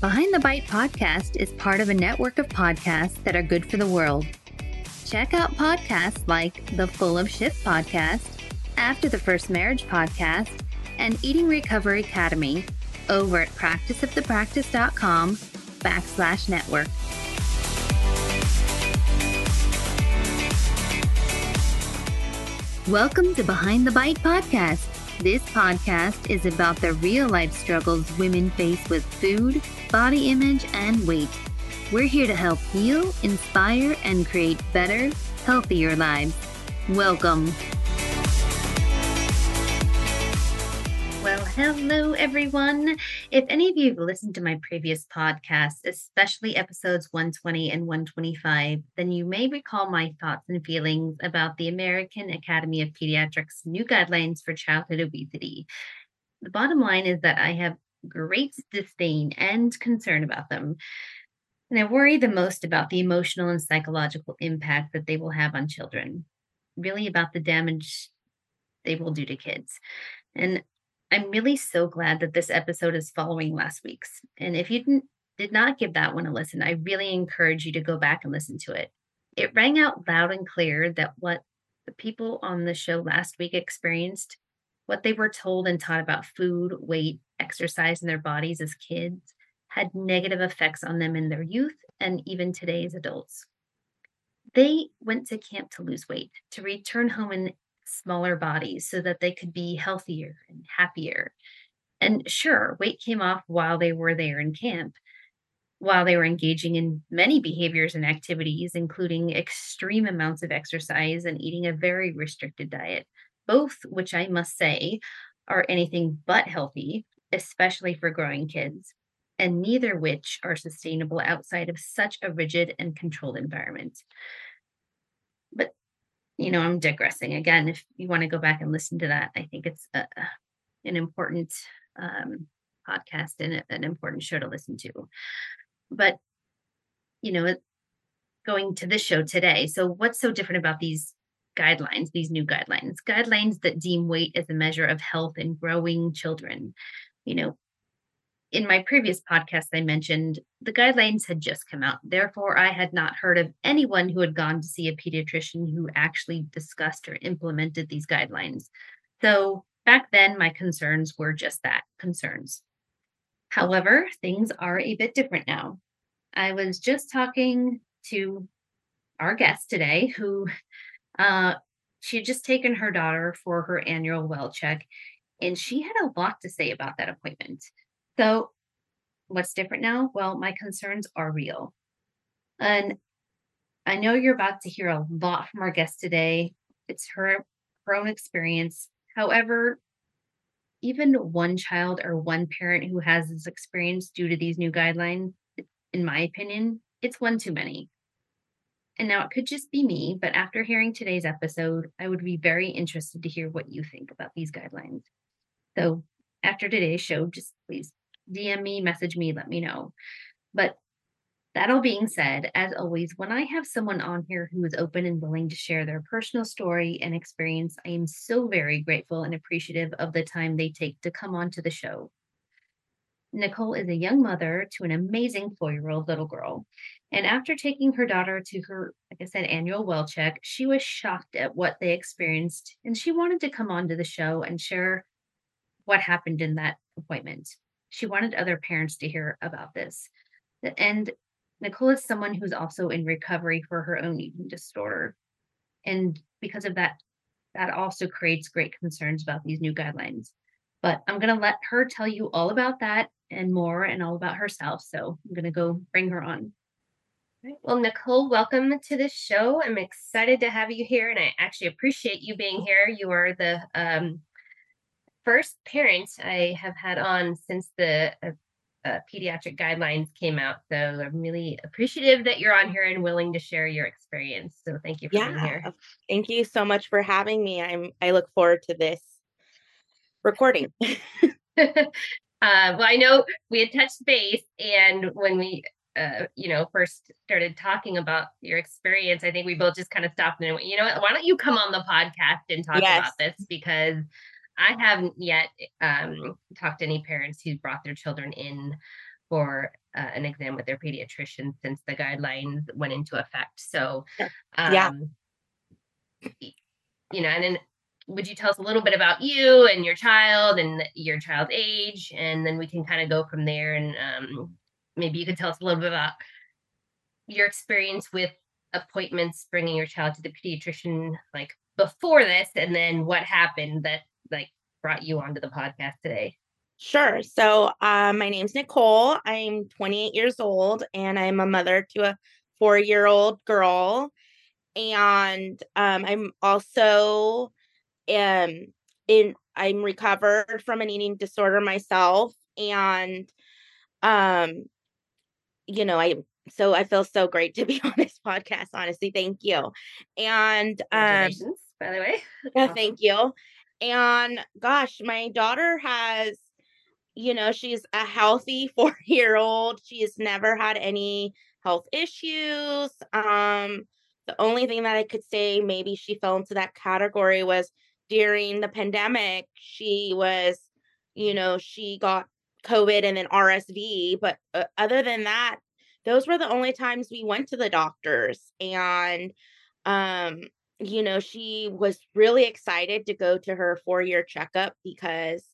Behind the Bite podcast is part of a network of podcasts that are good for the world. Check out podcasts like the Full of Shift podcast, After the First Marriage podcast, and Eating Recovery Academy over at practiceofthepractice.com backslash network. Welcome to Behind the Bite podcast. This podcast is about the real life struggles women face with food, body image, and weight. We're here to help heal, inspire, and create better, healthier lives. Welcome. Hello, everyone. If any of you have listened to my previous podcasts, especially episodes 120 and 125, then you may recall my thoughts and feelings about the American Academy of Pediatrics' new guidelines for childhood obesity. The bottom line is that I have great disdain and concern about them. And I worry the most about the emotional and psychological impact that they will have on children, really about the damage they will do to kids. And I'm really so glad that this episode is following last week's. And if you didn't, did not give that one a listen, I really encourage you to go back and listen to it. It rang out loud and clear that what the people on the show last week experienced, what they were told and taught about food, weight, exercise in their bodies as kids, had negative effects on them in their youth and even today as adults. They went to camp to lose weight, to return home and smaller bodies so that they could be healthier and happier. And sure, weight came off while they were there in camp, while they were engaging in many behaviors and activities, including extreme amounts of exercise and eating a very restricted diet, both which I must say are anything but healthy, especially for growing kids, and neither which are sustainable outside of such a rigid and controlled environment. You know, I'm digressing again. If you want to go back and listen to that, I think it's a, an important um, podcast and an important show to listen to. But, you know, going to this show today. So, what's so different about these guidelines, these new guidelines? Guidelines that deem weight as a measure of health in growing children. You know, in my previous podcast, I mentioned the guidelines had just come out. Therefore, I had not heard of anyone who had gone to see a pediatrician who actually discussed or implemented these guidelines. So back then, my concerns were just that concerns. However, things are a bit different now. I was just talking to our guest today who uh, she had just taken her daughter for her annual well check, and she had a lot to say about that appointment. So, what's different now? Well, my concerns are real. And I know you're about to hear a lot from our guest today. It's her, her own experience. However, even one child or one parent who has this experience due to these new guidelines, in my opinion, it's one too many. And now it could just be me, but after hearing today's episode, I would be very interested to hear what you think about these guidelines. So after today's show, just please DM me, message me, let me know. But that all being said, as always, when I have someone on here who is open and willing to share their personal story and experience, I am so very grateful and appreciative of the time they take to come on to the show. Nicole is a young mother to an amazing four year old little girl. And after taking her daughter to her, like I said, annual well check, she was shocked at what they experienced. And she wanted to come on to the show and share what happened in that appointment she wanted other parents to hear about this. And Nicole is someone who's also in recovery for her own eating disorder. And because of that, that also creates great concerns about these new guidelines. But I'm going to let her tell you all about that and more and all about herself. So I'm going to go bring her on. Well, Nicole, welcome to the show. I'm excited to have you here, and I actually appreciate you being here. You are the um, first parent I have had on since the uh, uh, pediatric guidelines came out. So I'm really appreciative that you're on here and willing to share your experience. So thank you for yeah, being here. Thank you so much for having me. I'm I look forward to this recording. uh, well, I know we had touched base, and when we, uh, you know, first started talking about your experience, I think we both just kind of stopped and went, you know, what, why don't you come on the podcast and talk yes. about this because I haven't yet um, talked to any parents who's brought their children in for uh, an exam with their pediatrician since the guidelines went into effect. So, um, yeah, you know, and then would you tell us a little bit about you and your child and your child's age, and then we can kind of go from there. And um, maybe you could tell us a little bit about your experience with appointments, bringing your child to the pediatrician, like before this, and then what happened that like brought you onto the podcast today. Sure. So, uh, my name's Nicole. I'm 28 years old, and I'm a mother to a four year old girl. And um, I'm also um, in I'm recovered from an eating disorder myself, and um, you know, I so I feel so great to be on this podcast. Honestly, thank you. And um, by the way, yeah, thank you. And gosh, my daughter has, you know, she's a healthy four year old. She's never had any health issues. Um, the only thing that I could say maybe she fell into that category was during the pandemic, she was, you know, she got COVID and then RSV. But uh, other than that, those were the only times we went to the doctors. And, um, you know, she was really excited to go to her four year checkup because,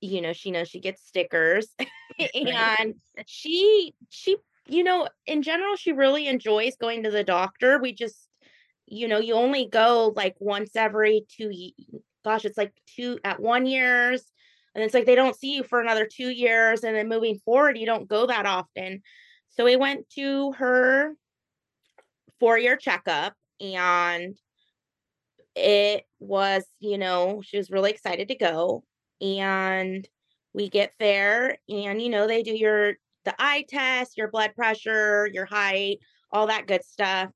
you know, she knows she gets stickers. and she, she, you know, in general, she really enjoys going to the doctor. We just, you know, you only go like once every two, gosh, it's like two at one years. And it's like they don't see you for another two years. And then moving forward, you don't go that often. So we went to her four year checkup and it was, you know, she was really excited to go. And we get there and, you know, they do your, the eye test, your blood pressure, your height, all that good stuff.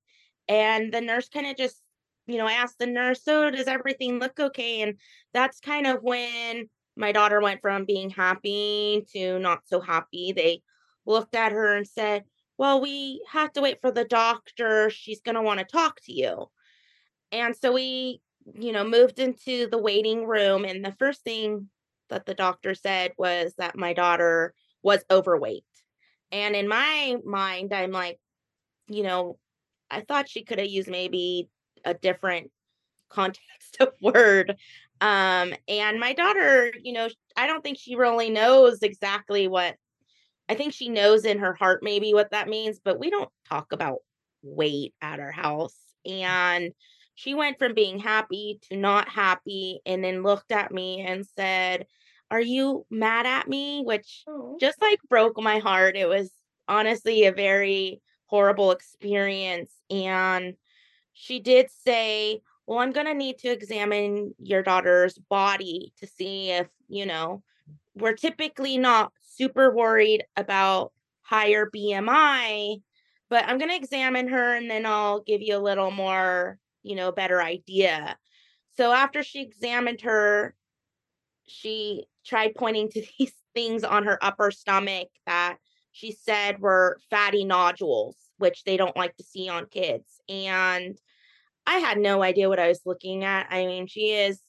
And the nurse kind of just, you know, asked the nurse, so does everything look okay? And that's kind of when my daughter went from being happy to not so happy. They looked at her and said, Well, we have to wait for the doctor. She's going to want to talk to you. And so we, you know, moved into the waiting room. And the first thing that the doctor said was that my daughter was overweight. And in my mind, I'm like, you know, I thought she could have used maybe a different context of word. Um, and my daughter, you know, I don't think she really knows exactly what I think she knows in her heart maybe what that means, but we don't talk about weight at our house. And she went from being happy to not happy and then looked at me and said, Are you mad at me? Which oh. just like broke my heart. It was honestly a very horrible experience. And she did say, Well, I'm going to need to examine your daughter's body to see if, you know, we're typically not super worried about higher BMI, but I'm going to examine her and then I'll give you a little more, you know, better idea. So after she examined her, she tried pointing to these things on her upper stomach that she said were fatty nodules, which they don't like to see on kids. And I had no idea what I was looking at. I mean, she is,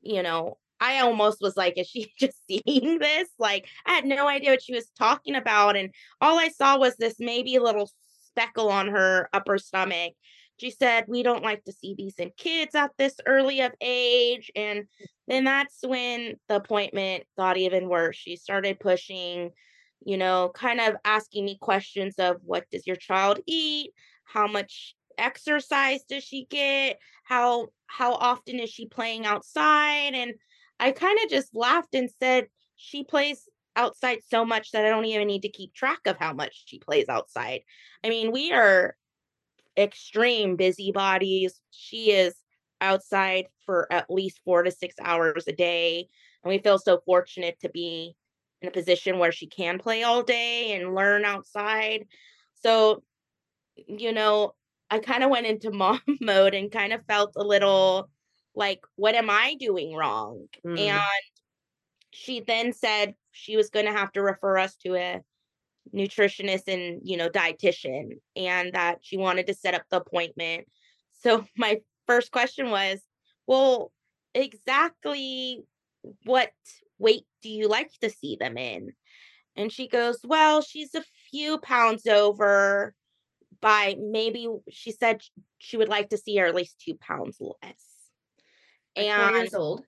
you know, I almost was like, is she just seeing this? Like, I had no idea what she was talking about. And all I saw was this maybe little speckle on her upper stomach. She said, We don't like to see these in kids at this early of age. And then that's when the appointment got even worse. She started pushing, you know, kind of asking me questions of what does your child eat? How much exercise does she get? How how often is she playing outside? And I kind of just laughed and said, she plays outside so much that I don't even need to keep track of how much she plays outside. I mean, we are extreme busybodies. She is outside for at least four to six hours a day. And we feel so fortunate to be in a position where she can play all day and learn outside. So, you know, I kind of went into mom mode and kind of felt a little like what am i doing wrong mm. and she then said she was going to have to refer us to a nutritionist and you know dietitian and that she wanted to set up the appointment so my first question was well exactly what weight do you like to see them in And she goes, Well, she's a few pounds over by maybe she said she would like to see her at least two pounds less. And four years old.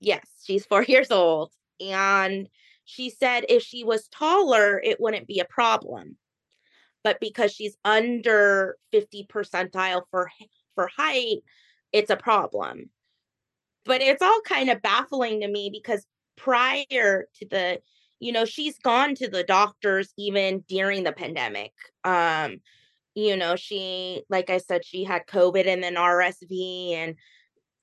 Yes, she's four years old. And she said if she was taller, it wouldn't be a problem. But because she's under 50 percentile for for height, it's a problem. But it's all kind of baffling to me because prior to the you know she's gone to the doctors even during the pandemic um you know she like i said she had covid and then rsv and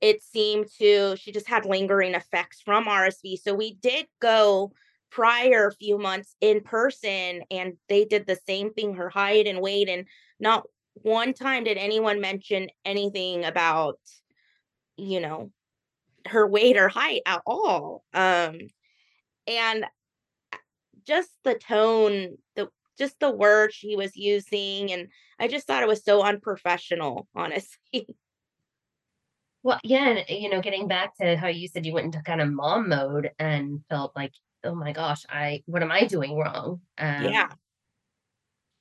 it seemed to she just had lingering effects from rsv so we did go prior few months in person and they did the same thing her height and weight and not one time did anyone mention anything about you know her weight or height at all. Um and just the tone the just the words she was using and i just thought it was so unprofessional honestly well yeah and you know getting back to how you said you went into kind of mom mode and felt like oh my gosh i what am i doing wrong um, yeah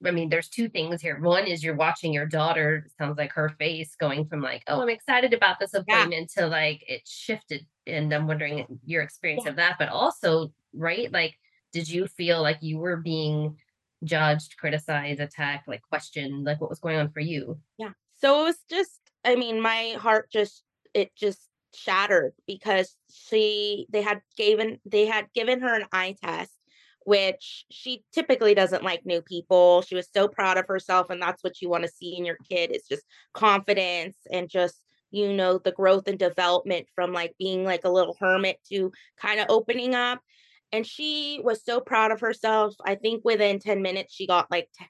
I mean, there's two things here. One is you're watching your daughter, sounds like her face going from like, oh, I'm excited about this appointment yeah. to like it shifted. And I'm wondering your experience yeah. of that. But also, right? Like, did you feel like you were being judged, criticized, attacked, like questioned? Like, what was going on for you? Yeah. So it was just, I mean, my heart just, it just shattered because she, they had given, they had given her an eye test which she typically doesn't like new people. She was so proud of herself, and that's what you want to see in your kid is just confidence and just you know the growth and development from like being like a little hermit to kind of opening up. And she was so proud of herself. I think within 10 minutes she got like t-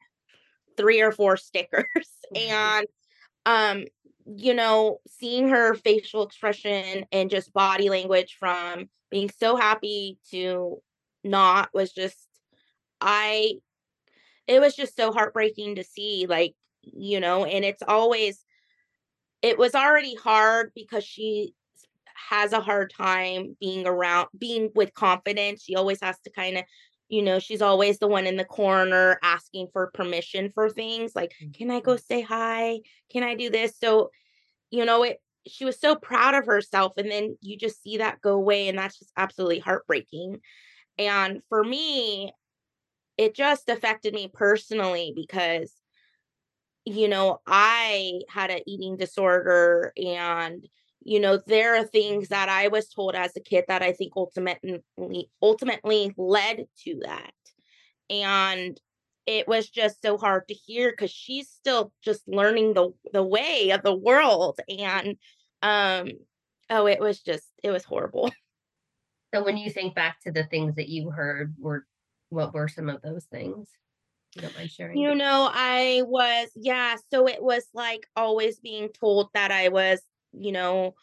three or four stickers and um you know seeing her facial expression and just body language from being so happy to not was just I it was just so heartbreaking to see like you know and it's always it was already hard because she has a hard time being around being with confidence. She always has to kind of you know she's always the one in the corner asking for permission for things like can i go mm-hmm. say hi? Can i do this? So you know it she was so proud of herself and then you just see that go away and that's just absolutely heartbreaking. And for me, it just affected me personally because, you know, I had an eating disorder and, you know, there are things that I was told as a kid that I think ultimately ultimately led to that. And it was just so hard to hear because she's still just learning the the way of the world and um oh it was just it was horrible So when you think back to the things that you heard, were what were some of those things? You don't mind sharing? You know, I was yeah. So it was like always being told that I was, you know,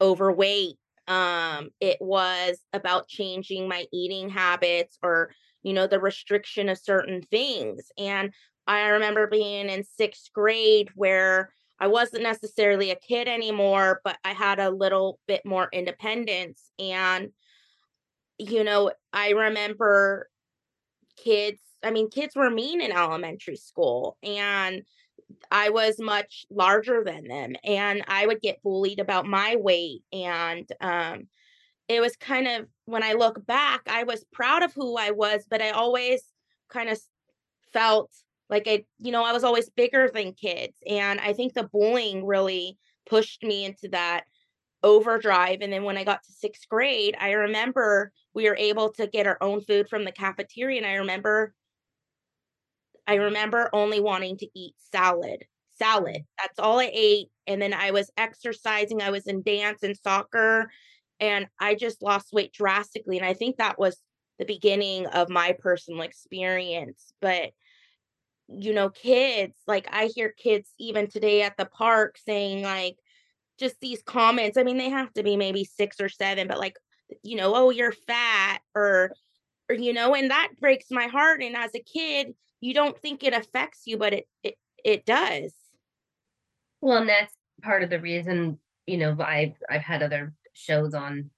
overweight. Um, it was about changing my eating habits or you know the restriction of certain things. And I remember being in sixth grade where I wasn't necessarily a kid anymore, but I had a little bit more independence and you know, I remember kids, I mean, kids were mean in elementary school and I was much larger than them and I would get bullied about my weight and um it was kind of when I look back I was proud of who I was but I always kind of felt like I you know I was always bigger than kids and I think the bullying really pushed me into that overdrive. And then when I got to sixth grade, I remember we were able to get our own food from the cafeteria. And I remember, I remember only wanting to eat salad, salad. Mm. That's all I ate. And then I was exercising, I was in dance and soccer, and I just lost weight drastically. And I think that was the beginning of my personal experience. But you know, kids, like I hear kids even today at the park saying, like, just these comments. I mean, they have to be maybe six or seven, but like, you know, oh, you're fat or, or, you know, and that breaks my heart. And as a kid, you don't think it affects you, but it, it, it does. Well, and that's part of the reason, you know, I've, I've had other shows on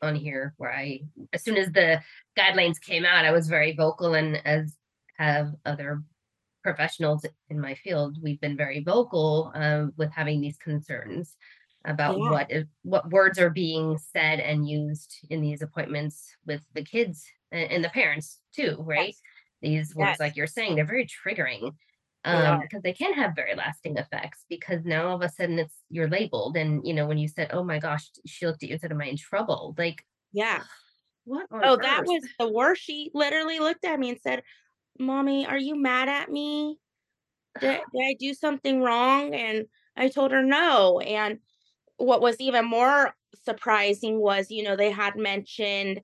on here where I, as soon as the guidelines came out, I was very vocal, and as have other professionals in my field, we've been very vocal um, with having these concerns about Yeah. what is, what words are being said and used in these appointments with the kids and, and the parents too, right? Yes. These words, Yes. like you're saying, they're very triggering um because they can have very lasting effects because now all of a sudden it's you're labeled and you know when you said oh my gosh she looked at you and said am i in trouble like Yeah. what Oh, that was the worst. She literally looked at me and said, Mommy, are you mad at me? Did, did I do something wrong? And I told her no. And what was even more surprising was, you know, they had mentioned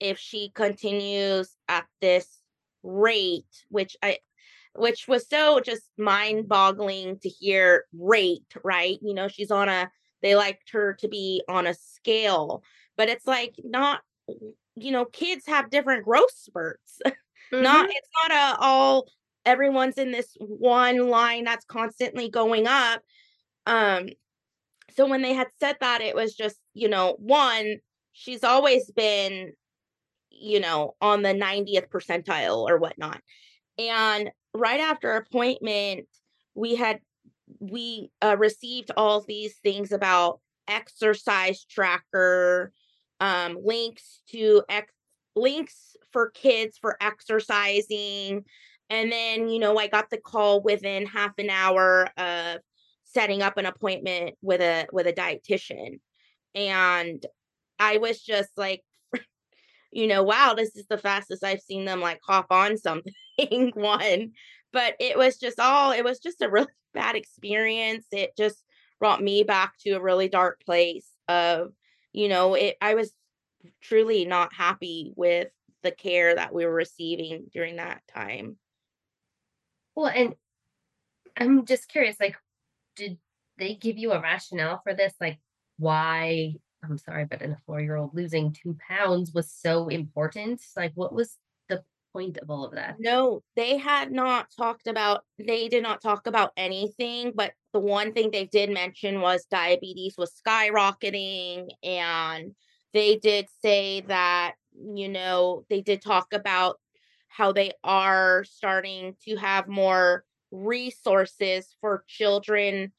if she continues at this rate, which I which was so just mind-boggling to hear rate, right? You know, she's on a they liked her to be on a scale, but it's like not you know, kids have different growth spurts. Not Mhm. it's not a all everyone's in this one line that's constantly going up. Um so when they had said that it was just, you know, one she's always been you know, on the 90th percentile or whatnot. And right after appointment, we had we uh, received all these things about exercise tracker, um, links to ex- links for kids for exercising, and then you know I got the call within half an hour of setting up an appointment with a with a dietitian, and I was just like you know, wow, this is the fastest I've seen them like hop on something one. But it was just all it was just a really bad experience. It just brought me back to a really dark place of, you know, it I was truly not happy with the care that we were receiving during that time. well and i'm just curious like did they give you a rationale for this like why i'm sorry but in a four year old losing two pounds was so important like what was the point of all of that No, they had not talked about they did not talk about anything, but the one thing they did mention was diabetes was skyrocketing and they did say that, you know, they did talk about how they are starting to have more resources for children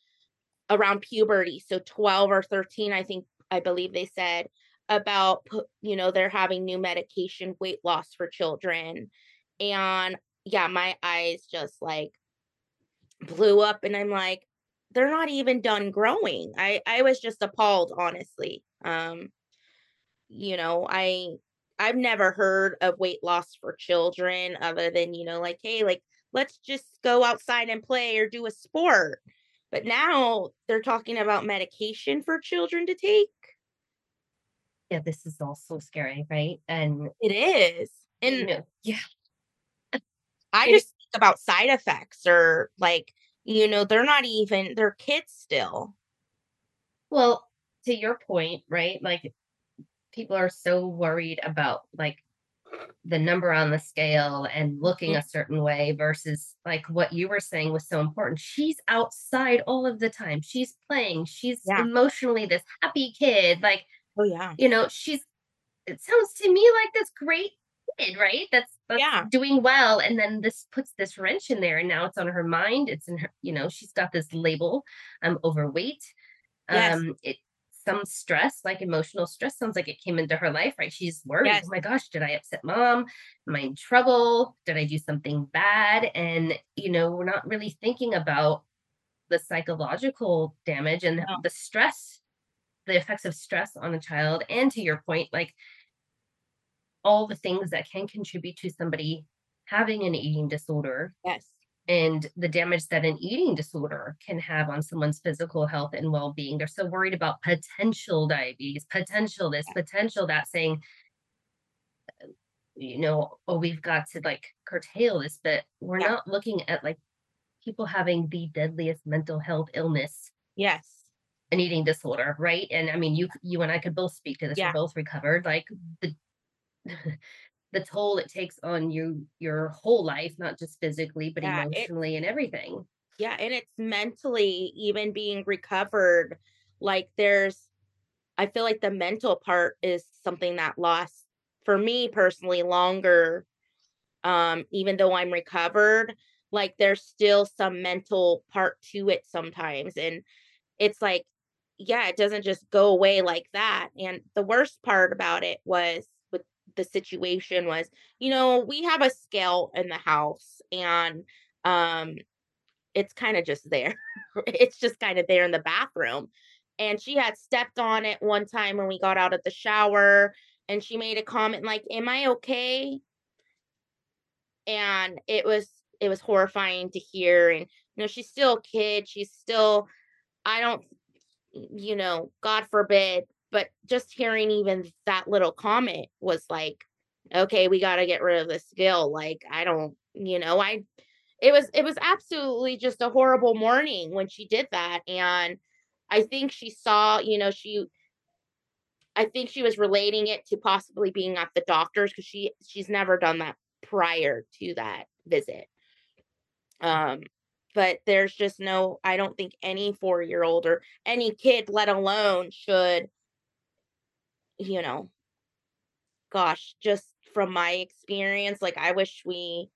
around puberty. So 12 or 13, I think I believe they said about you know they're having new medication weight loss for children. And yeah my eyes just like blew up and i'm like they're not even done growing. I i was just appalled honestly. Um you know i i've never heard of weight loss for children other than you know like hey like let's just go outside and play or do a sport but now they're talking about medication for children to take yeah this is all so scary right and it is you and know, yeah I just think about side effects or like, you know, they're not even they're kids still. Well, to your point, right? Like people are so worried about like the number on the scale and looking a certain way versus like what you were saying was so important. She's outside all of the time. She's playing. She's Yeah. emotionally this happy kid. Like, Oh yeah. you know, she's it sounds to me like this great kid, right? That's that's Yeah. doing well. And then this puts this wrench in there and now it's on her mind. It's in her, you know, she's got this label. I'm overweight. Yes. Um, it some stress, like emotional stress, sounds like it came into her life, right? She's worried. Oh yes. Oh my gosh, did I upset mom? Am I in trouble? Did I do something bad? And you know, we're not really thinking about the psychological damage and No. the stress, the effects of stress on a child. And to your point, like all the things that can contribute to somebody having an eating disorder Yes. And the damage that an eating disorder can have on someone's physical health and well-being. They're so worried about potential diabetes, potential this, potential that, saying, you know, oh, we've got to like curtail this, but we're Yeah. not looking at like people having the deadliest mental health illness, Yes. an eating disorder, right? And I mean, you you and I could both speak to this. Yeah. We're both recovered. Like the the toll it takes on you your whole life, not just physically, but Yeah, it- emotionally and everything. Yeah. And it's mentally even being recovered. Like there's I feel like the mental part is something that lost for me personally longer. Um, even though I'm recovered, like there's still some mental part to it sometimes. And it's like, yeah, it doesn't just go away like that. And the worst part about it was the situation was, you know, we have a scale in the house and um it's kind of just there. it's just kind of there in the bathroom. And she had stepped on it one time when we got out of the shower and she made a comment like, "Am I okay?" And it was it was horrifying to hear and you know, she's still a kid. She's still I don't you know, God forbid, but just hearing even that little comment was like, okay, we got to get rid of this skill. Like, I don't, you know, I, it was, it was absolutely just a horrible morning when she did that. And I think she saw, you know, she, I think she was relating it to possibly being at the doctor's because she, she's never done that prior to that visit. Um, but there's just no i don't think any four year old or any kid let alone should you know gosh just from my experience like i wish we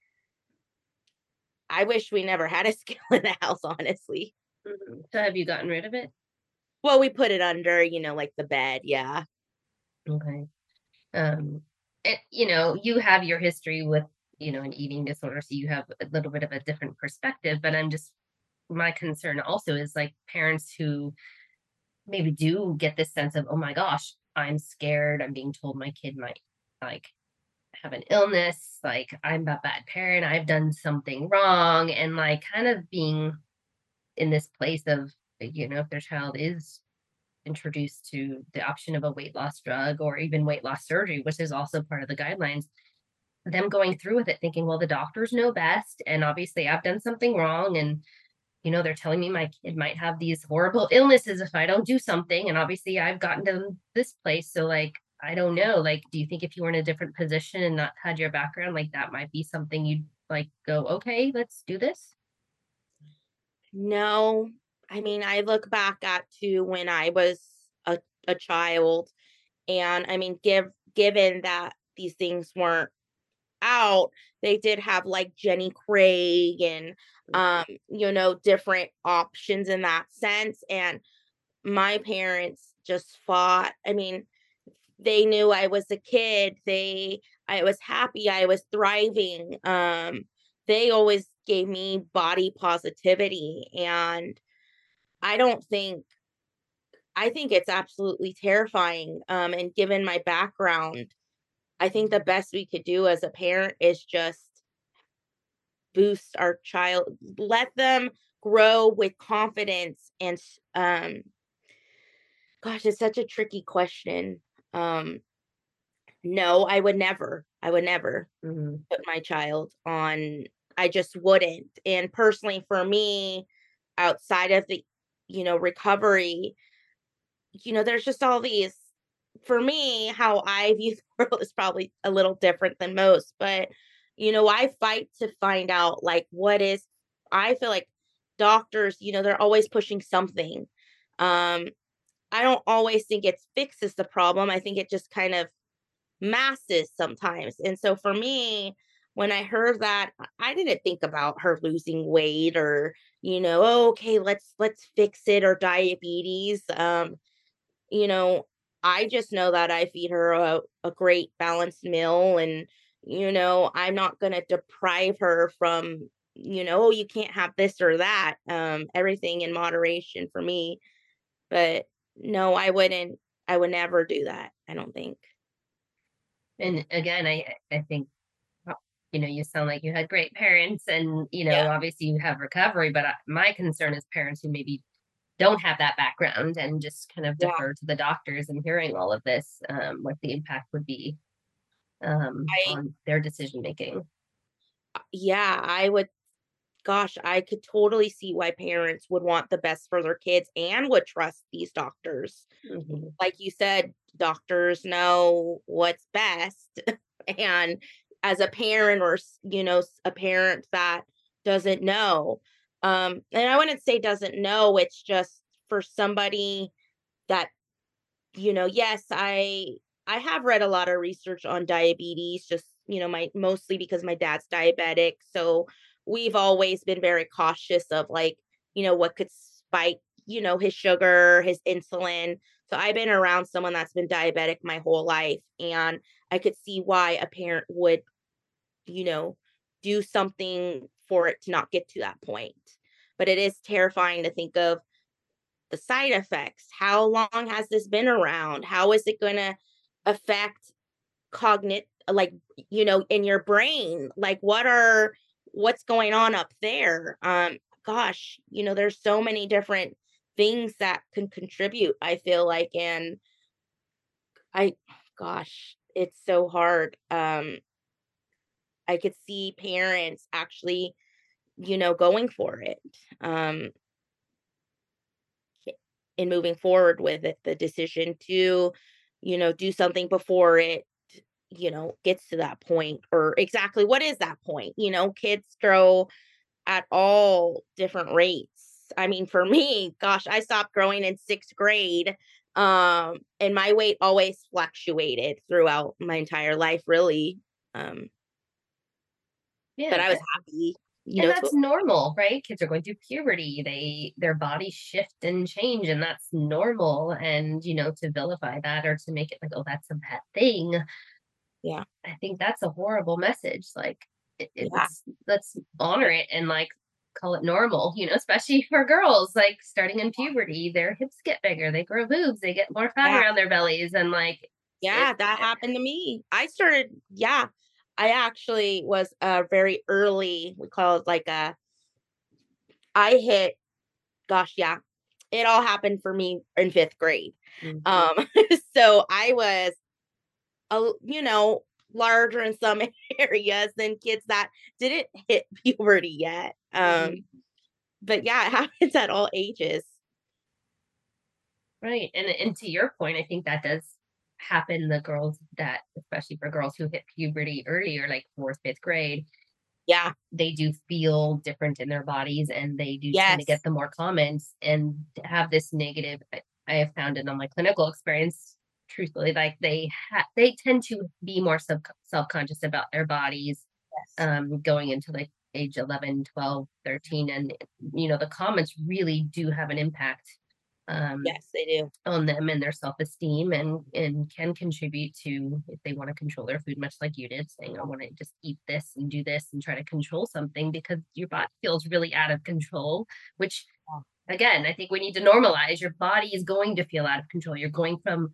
i wish we never had a skill in the house honestly mm-hmm. so have you gotten rid of it well we put it under you know like the bed yeah okay um and, you know you have your history with you know, an eating disorder. So you have a little bit of a different perspective. But I'm just, my concern also is like parents who maybe do get this sense of, oh my gosh, I'm scared. I'm being told my kid might like have an illness. Like I'm a bad parent. I've done something wrong. And like kind of being in this place of, you know, if their child is introduced to the option of a weight loss drug or even weight loss surgery, which is also part of the guidelines, them going through with it thinking well the doctors know best and obviously i've done something wrong and you know they're telling me my kid might have these horrible illnesses if i don't do something and obviously i've gotten to this place so like i don't know like do you think if you were in a different position and not had your background like that might be something you'd like go okay let's do this no i mean i look back at to when i was a, a child and i mean give given that these things weren't out, they did have like Jenny Craig and mm. um, you know, different options in that sense. And my parents just fought. I mean, they knew I was a kid. They I was happy, I was thriving. Um, they always gave me body positivity and I don't think I think it's absolutely terrifying. Um, and given my background, I think the best we could do as a parent is just boost our child, let them grow with confidence and um gosh, it's such a tricky question. Um no, I would never. I would never mm-hmm. put my child on I just wouldn't. And personally for me outside of the you know recovery you know there's just all these for me, how I view the world is probably a little different than most, but you know, I fight to find out like what is I feel like doctors, you know, they're always pushing something. Um I don't always think it fixes the problem. I think it just kind of masses sometimes. And so for me, when I heard that, I didn't think about her losing weight or, you know, oh, okay, let's let's fix it or diabetes. Um, you know, I just know that I feed her a, a great balanced meal and you know, I'm not going to deprive her from, you know, oh, you can't have this or that. Um everything in moderation for me. But no, I wouldn't I would never do that. I don't think. And again, I I think you know you sound like you had great parents and you know yeah. obviously you have recovery but my concern is parents who maybe don't have that background and just kind of yeah. defer to the doctors and hearing all of this, um, what the impact would be um, I, on their decision making. Uh, yeah, I would. Gosh, I could totally see why parents would want the best for their kids and would trust these doctors. Mm-hmm. Like you said, doctors know what's best. and as a parent or, you know, a parent that doesn't know, um and i wouldn't say doesn't know it's just for somebody that you know, yes, I I have read a lot of research on diabetes, just, you know, my mostly because my dad's diabetic. So we've always been very cautious of like, you know, what could spike, you know, his sugar, his insulin. So I've been around someone that's been diabetic my whole life and I could see why a parent would, you know, do something for it to not get to that point. But it is terrifying to think of the side effects. How long has this been around? How is it going to affect cognitive like you know in your brain like what are what's going on up there um gosh you know there's so many different things that can contribute i feel like and i gosh it's so hard um i could see parents actually you know going for it um in moving forward with it, the decision to you know do something before it you know gets to that point or exactly what is that point? You know kids grow at all different rates. I mean for me gosh i stopped growing in sixth grade um and my weight always fluctuated throughout my entire life really um yeah but i was happy you and know, that's normal, right? Kids are going through puberty. They their bodies shift and change, and that's normal. And you know, to vilify that or to make it like, oh, that's a bad thing. Yeah, I think that's a horrible message. Like, it, yeah. let's let's honor it and like call it normal. You know, especially for girls, like starting in puberty, their hips get bigger, they grow boobs, they get more fat yeah. around their bellies, and like, yeah, it, that happened to me. I started, yeah, I actually was a very early, we call it like a, I hit, gosh, yeah, it all happened for me in fifth grade. Mm-hmm. Um, so I was, a, you know, larger in some areas than kids that didn't hit puberty yet. Um, mm-hmm. but yeah, it happens at all ages. Right. And and to your point, I think that does happen the girls that especially for girls who hit puberty earlier like fourth fifth grade yeah they do feel different in their bodies and they do yes. tend to get the more comments and have this negative i have found it on my clinical experience truthfully like they ha- they tend to be more sub- self-conscious about their bodies yes. um going into like age 11 12 13 and you know the comments really do have an impact um, yes, they do on them and their self-esteem, and and can contribute to if they want to control their food, much like you did, saying I want to just eat this and do this and try to control something because your body feels really out of control. Which, again, I think we need to normalize. Your body is going to feel out of control. You're going from,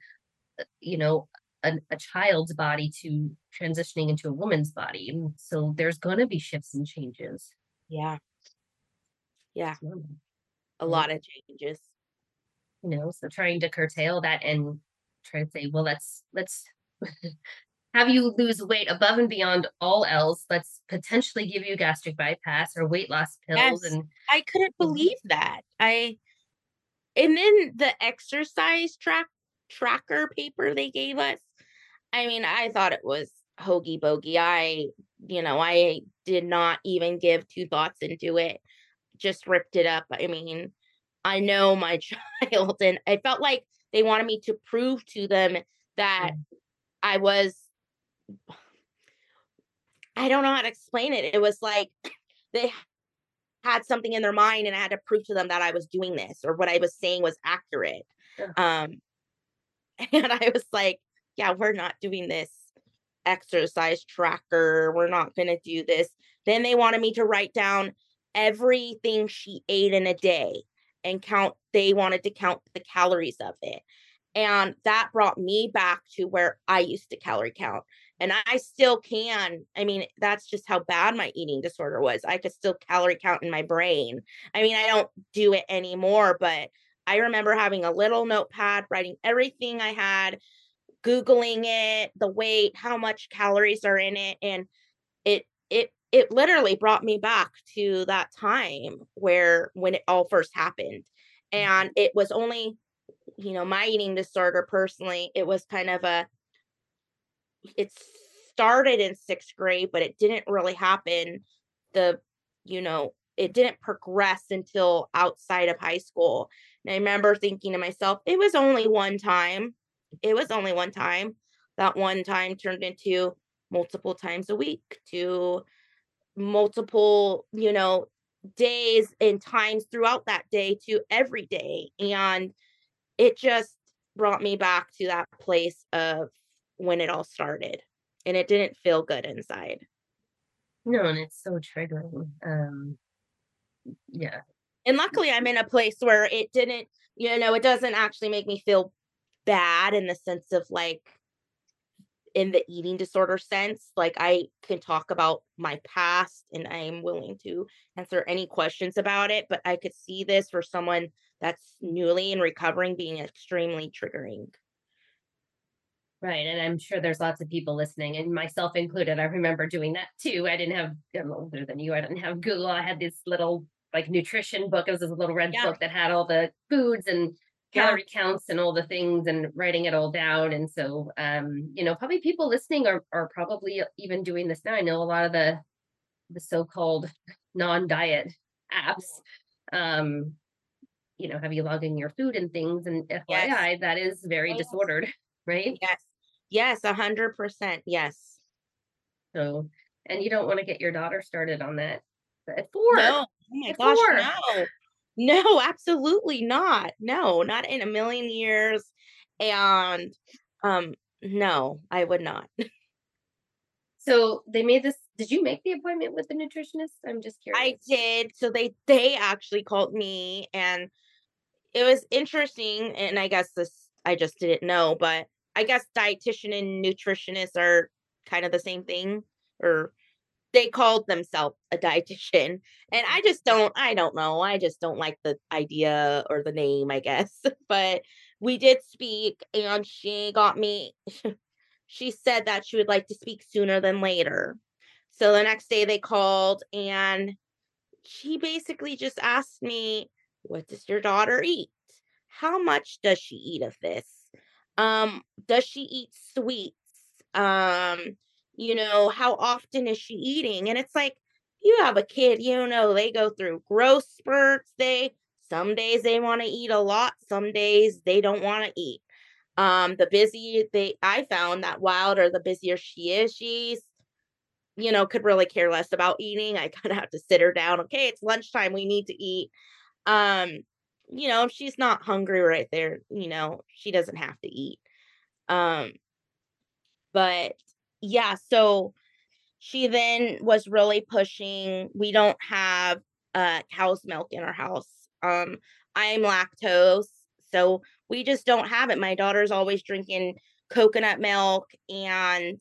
uh, you know, a, a, child's body to transitioning into a woman's body. And so there's going to be shifts and changes. Yeah. Yeah. A lot of changes you know so trying to curtail that and try to say well let's let's have you lose weight above and beyond all else. Let's potentially give you gastric bypass or weight loss pills yes, and i couldn't mm-hmm. believe that. I and then the exercise track tracker paper they gave us i mean i thought it was hokey bogey i you know i did not even give two thoughts into it just ripped it up. I mean I know my child. And I felt like they wanted me to prove to them that mm. I was, I don't know how to explain it. It was like they had something in their mind and I had to prove to them that I was doing this or what I was saying was accurate. Yeah. Um, and I was like, yeah, we're not doing this exercise tracker. We're not going to do this. Then they wanted me to write down everything she ate in a day and count they wanted to count the calories of it. And that brought me back to where i used to calorie count. And i still can i mean that's just how bad my eating disorder was. I could still calorie count in my brain. I mean i don't do it anymore but i remember having a little notepad writing everything i had googling it the weight how much calories are in it and it it it literally brought me back to that time where when it all first happened and it was only you know my eating disorder personally it was kind of a it started in sixth grade but it didn't really happen the you know it didn't progress until outside of high school and i remember thinking to myself it was only one time it was only one time. That one time turned into multiple times a week to multiple, you know, days and times throughout that day to every day. And it just brought me back to that place of when it all started. And it didn't feel good inside. No, and it's so triggering. Um yeah. And luckily I'm in a place where it didn't, you know, it doesn't actually make me feel bad in the sense of like in the eating disorder sense. Like I can talk about my past and I'm willing to answer any questions about it, but I could see this for someone that's newly in recovering being extremely triggering. Right. And I'm sure there's lots of people listening, and myself included. I remember doing that too. I didn't have, I'm older than you. I didn't have Google. I had this little like nutrition book. It was this little red yeah. book that had all the foods and calorie yeah. counts and all the things and writing it all down. And so, um, you know, probably people listening are, are probably even doing this now. I know a lot of the, the so-called non-diet apps, um, you know, have you logging your food and things and FYI, yes. that is very yes. disordered, right? Yes. Yes. A hundred percent. Yes. So, and you don't want to get your daughter started on that at four. No. Oh my gosh, four. no. No, absolutely not. No, not in a million years. And um no, I would not. So they made this did you make the appointment with the nutritionist? I'm just curious. I did. So they they actually called me and it was interesting and I guess this I just didn't know, but I guess dietitian and nutritionist are kind of the same thing or they called themselves a dietitian and i just don't i don't know i just don't like the idea or the name i guess but we did speak and she got me she said that she would like to speak sooner than later. So the next day they called and she basically just asked me what does your daughter eat? How much does she eat of this? Um does she eat sweets? Um you know, how often is she eating? And it's like, you have a kid, you know, they go through growth spurts. They, some days they want to eat a lot, some days they don't want to eat. Um, the busier they, I found that Wilder, the busier she is, she's, you know, could really care less about eating. I kind of have to sit her down. Okay, it's lunchtime. We need to eat. Um, you know, she's not hungry right there, you know, she doesn't have to eat. Um, but yeah, so she then was really pushing we don't have uh cow's milk in our house. Um I'm lactose, so we just don't have it. My daughter's always drinking coconut milk and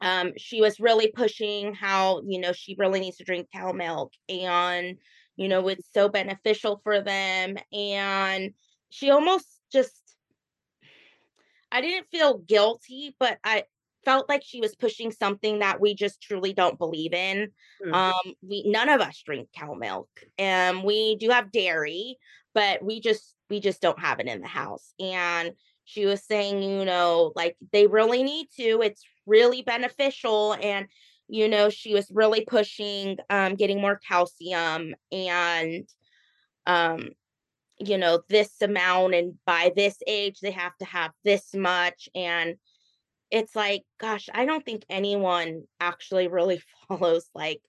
um she was really pushing how you know she really needs to drink cow milk and you know it's so beneficial for them and she almost just I didn't feel guilty, but I felt like she was pushing something that we just truly don't believe in. Mm-hmm. Um, we none of us drink cow milk. and we do have dairy, but we just we just don't have it in the house. And she was saying, you know, like they really need to. It's really beneficial. And, you know, she was really pushing um getting more calcium and um you know this amount and by this age they have to have this much and it's like, gosh, I don't think anyone actually really follows like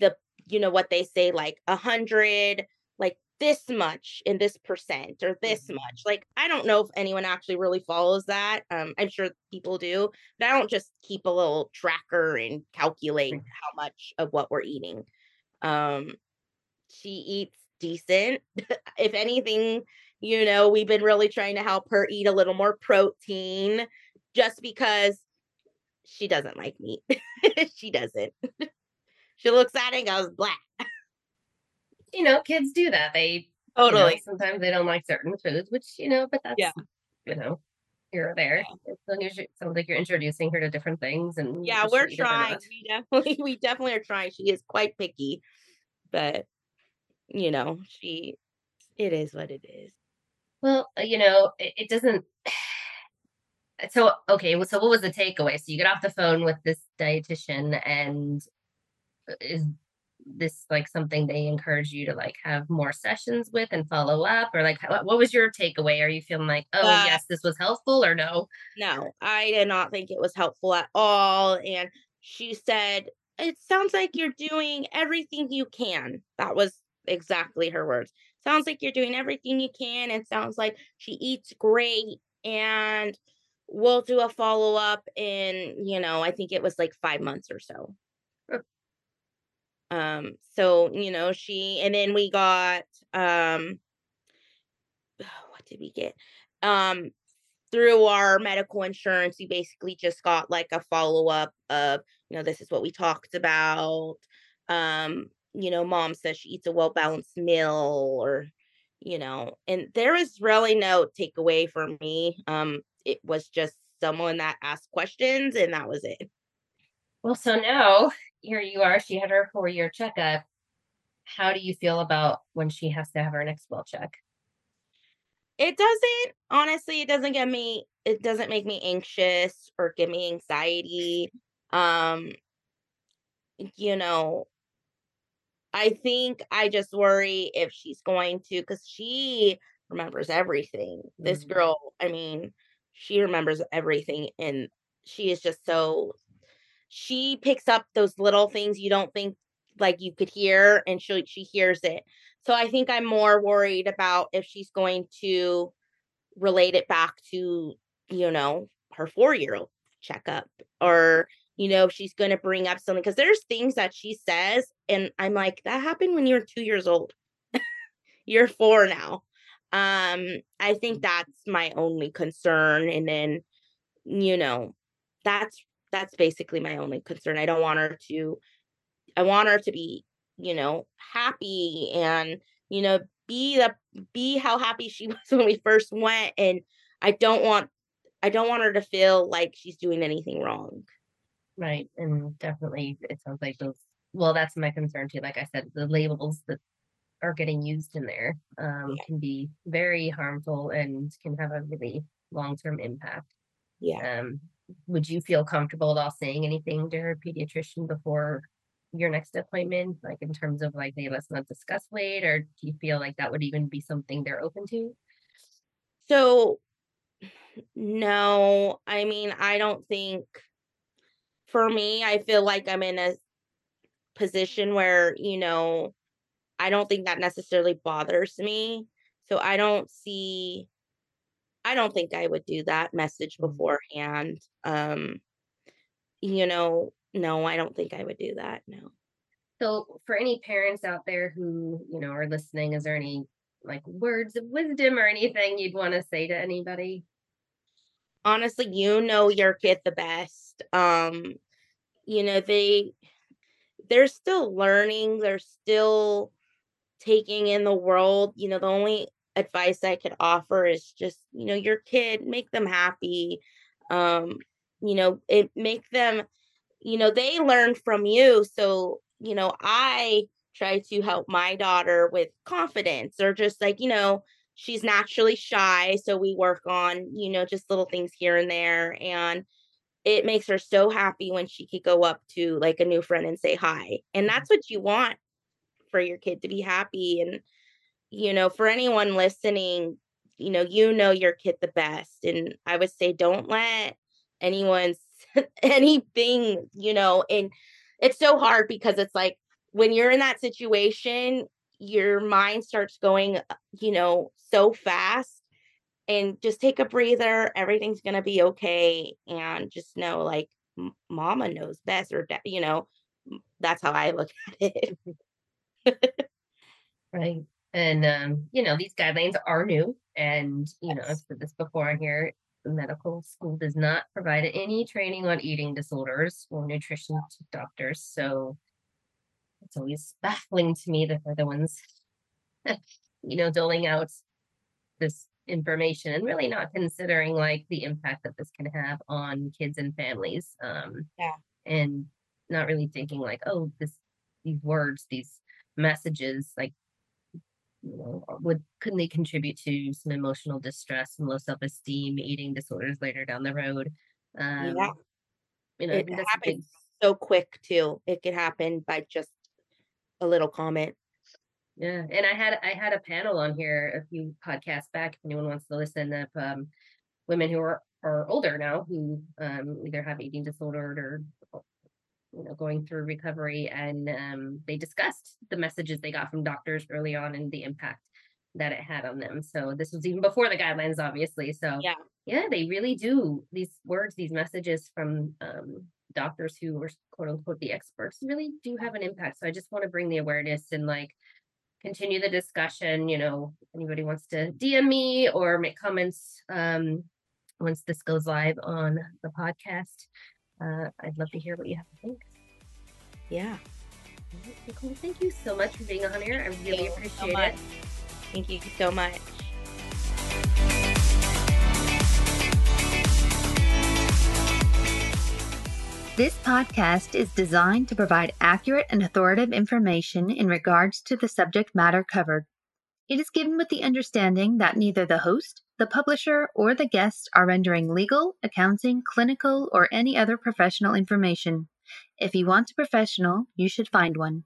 the, you know, what they say, like a hundred, like this much in this percent or this mm-hmm. much. Like, I don't know if anyone actually really follows that. Um, I'm sure people do, but I don't just keep a little tracker and calculate how much of what we're eating. Um, she eats decent. if anything, you know, we've been really trying to help her eat a little more protein just because she doesn't like meat. she doesn't. she looks at it and goes, black. You know, kids do that. They totally. You know, sometimes they don't like certain foods, which, you know, but that's, yeah. you know, here or there. It sounds like you're introducing her to different things. And yeah, we're trying. We definitely, we definitely are trying. She is quite picky, but, you know, she, it is what it is. Well, uh, you know, it, it doesn't so okay so what was the takeaway so you get off the phone with this dietitian and uh, is this like something they encourage you to like have more sessions with and follow up or like what, what was your takeaway are you feeling like oh Uh, yes this was helpful or no No, I did not think it was helpful at all. And she said, It sounds like you're doing everything you can. That was exactly her words. Sounds like you're doing everything you can. It sounds like she eats great. And we'll do a follow up in, you know, I think it was like five months or so. Sure. Um, so, you know, she, and then we got, um, what did we get? Um, through our medical insurance, we basically just got like a follow up of, you know, this is what we talked about. Um, you know, mom says she eats a well balanced meal or, you know, and there is really no takeaway for me. Um, it was just someone that asked questions and that was it. well so now here you are she had her four year checkup how do you feel about when she has to have her next well check It doesn't, honestly, it doesn't get me, it doesn't make me anxious or give me anxiety. Um, you know, I think I just worry if she's going to, because she remembers everything. This Mhm. girl, I mean, she remembers everything, and she is just so, she picks up those little things you don't think like you could hear, and she she hears it. So I think I'm more worried about if she's going to relate it back to, you know, her four year old checkup or you know, if she's going to bring up something because there's things that she says, and I'm like, that happened when you were two years old. You're four now. Um, I think that's my only concern. And then, you know, that's that's basically my only concern. I don't want her to, I want her to be, you know, happy and, you know, be the be how happy she was when we first went. And I don't want I don't want her to feel like she's doing anything wrong. Right. And definitely it sounds like those well, that's my concern too. Like I said, the labels that are getting used in there um, Yeah. can be very harmful and can have a really long term impact. Yeah. Um, would you feel comfortable at all saying anything to her pediatrician before your next appointment? Like in terms of like, hey, let's not discuss weight, or do you feel like that would even be something they're open to? So no, I mean, I don't think for me, I feel like I'm in a position where, you know, I don't think that necessarily bothers me. So I don't see I don't think I would do that message Mhm. beforehand. Um, you know, no, I don't think I would do that. No. So, for any parents out there who, you know, are listening, is there any like words of wisdom or anything you'd want to say to anybody? honestly you know your kid the best um you know they they're still learning they're still taking in the world you know the only advice i could offer is just you know your kid make them happy um you know it make them you know they learn from you. So you know i try to help my daughter with confidence or just like you know she's naturally shy so we work on you know just little things here and there and it makes her so happy when she could go up to like a new friend and say hi and that's what you want for your kid to be happy and you know for anyone listening you know you know your kid the best and i would say don't let anyone's anything you know and it's so hard because it's like when you're in that situation your mind starts going uh, you know so fast and just take a breather everything's going to be okay and just know like mama knows best or you know that's how i look at it Right. And um, you know, these guidelines are new. And, you know, I've said this before on here, the medical school does not provide any training on eating disorders or nutrition to doctors. So it's always baffling to me that they're the ones, you know, doling out this information and really not considering like the impact that this can have on kids and families. Um Yeah. and not really thinking like, oh, this these words, these messages, like you know, would couldn't they contribute to some emotional distress and low self-esteem, eating disorders later down the road? Um, yeah you know, it a big happens so quick too it could happen by just a little comment. Yeah, and I had I had a panel on here a few podcasts back. If anyone wants to listen, of um, women who are are older now who um, either have eating disorder or you know going through recovery, and um, they discussed the messages they got from doctors early on and the impact that it had on them. So this was even before the guidelines, obviously. So Yeah. yeah, they really do these words, these messages from um, doctors who were quote unquote the experts really do have an impact. So I just want to bring the awareness and like continue the discussion. You know, anybody wants to DM me or make comments um, once this goes live on the podcast, uh, I'd love to hear what you have to think. Yeah. All right, Nicole, thank you so much for being on here. I really you so appreciate much. it. Thank you so much. This podcast is designed to provide accurate and authoritative information in regards to the subject matter covered. It is given with the understanding that neither the host, the publisher, or the guest are rendering legal, accounting, clinical, or any other professional information. If you want a professional, you should find one.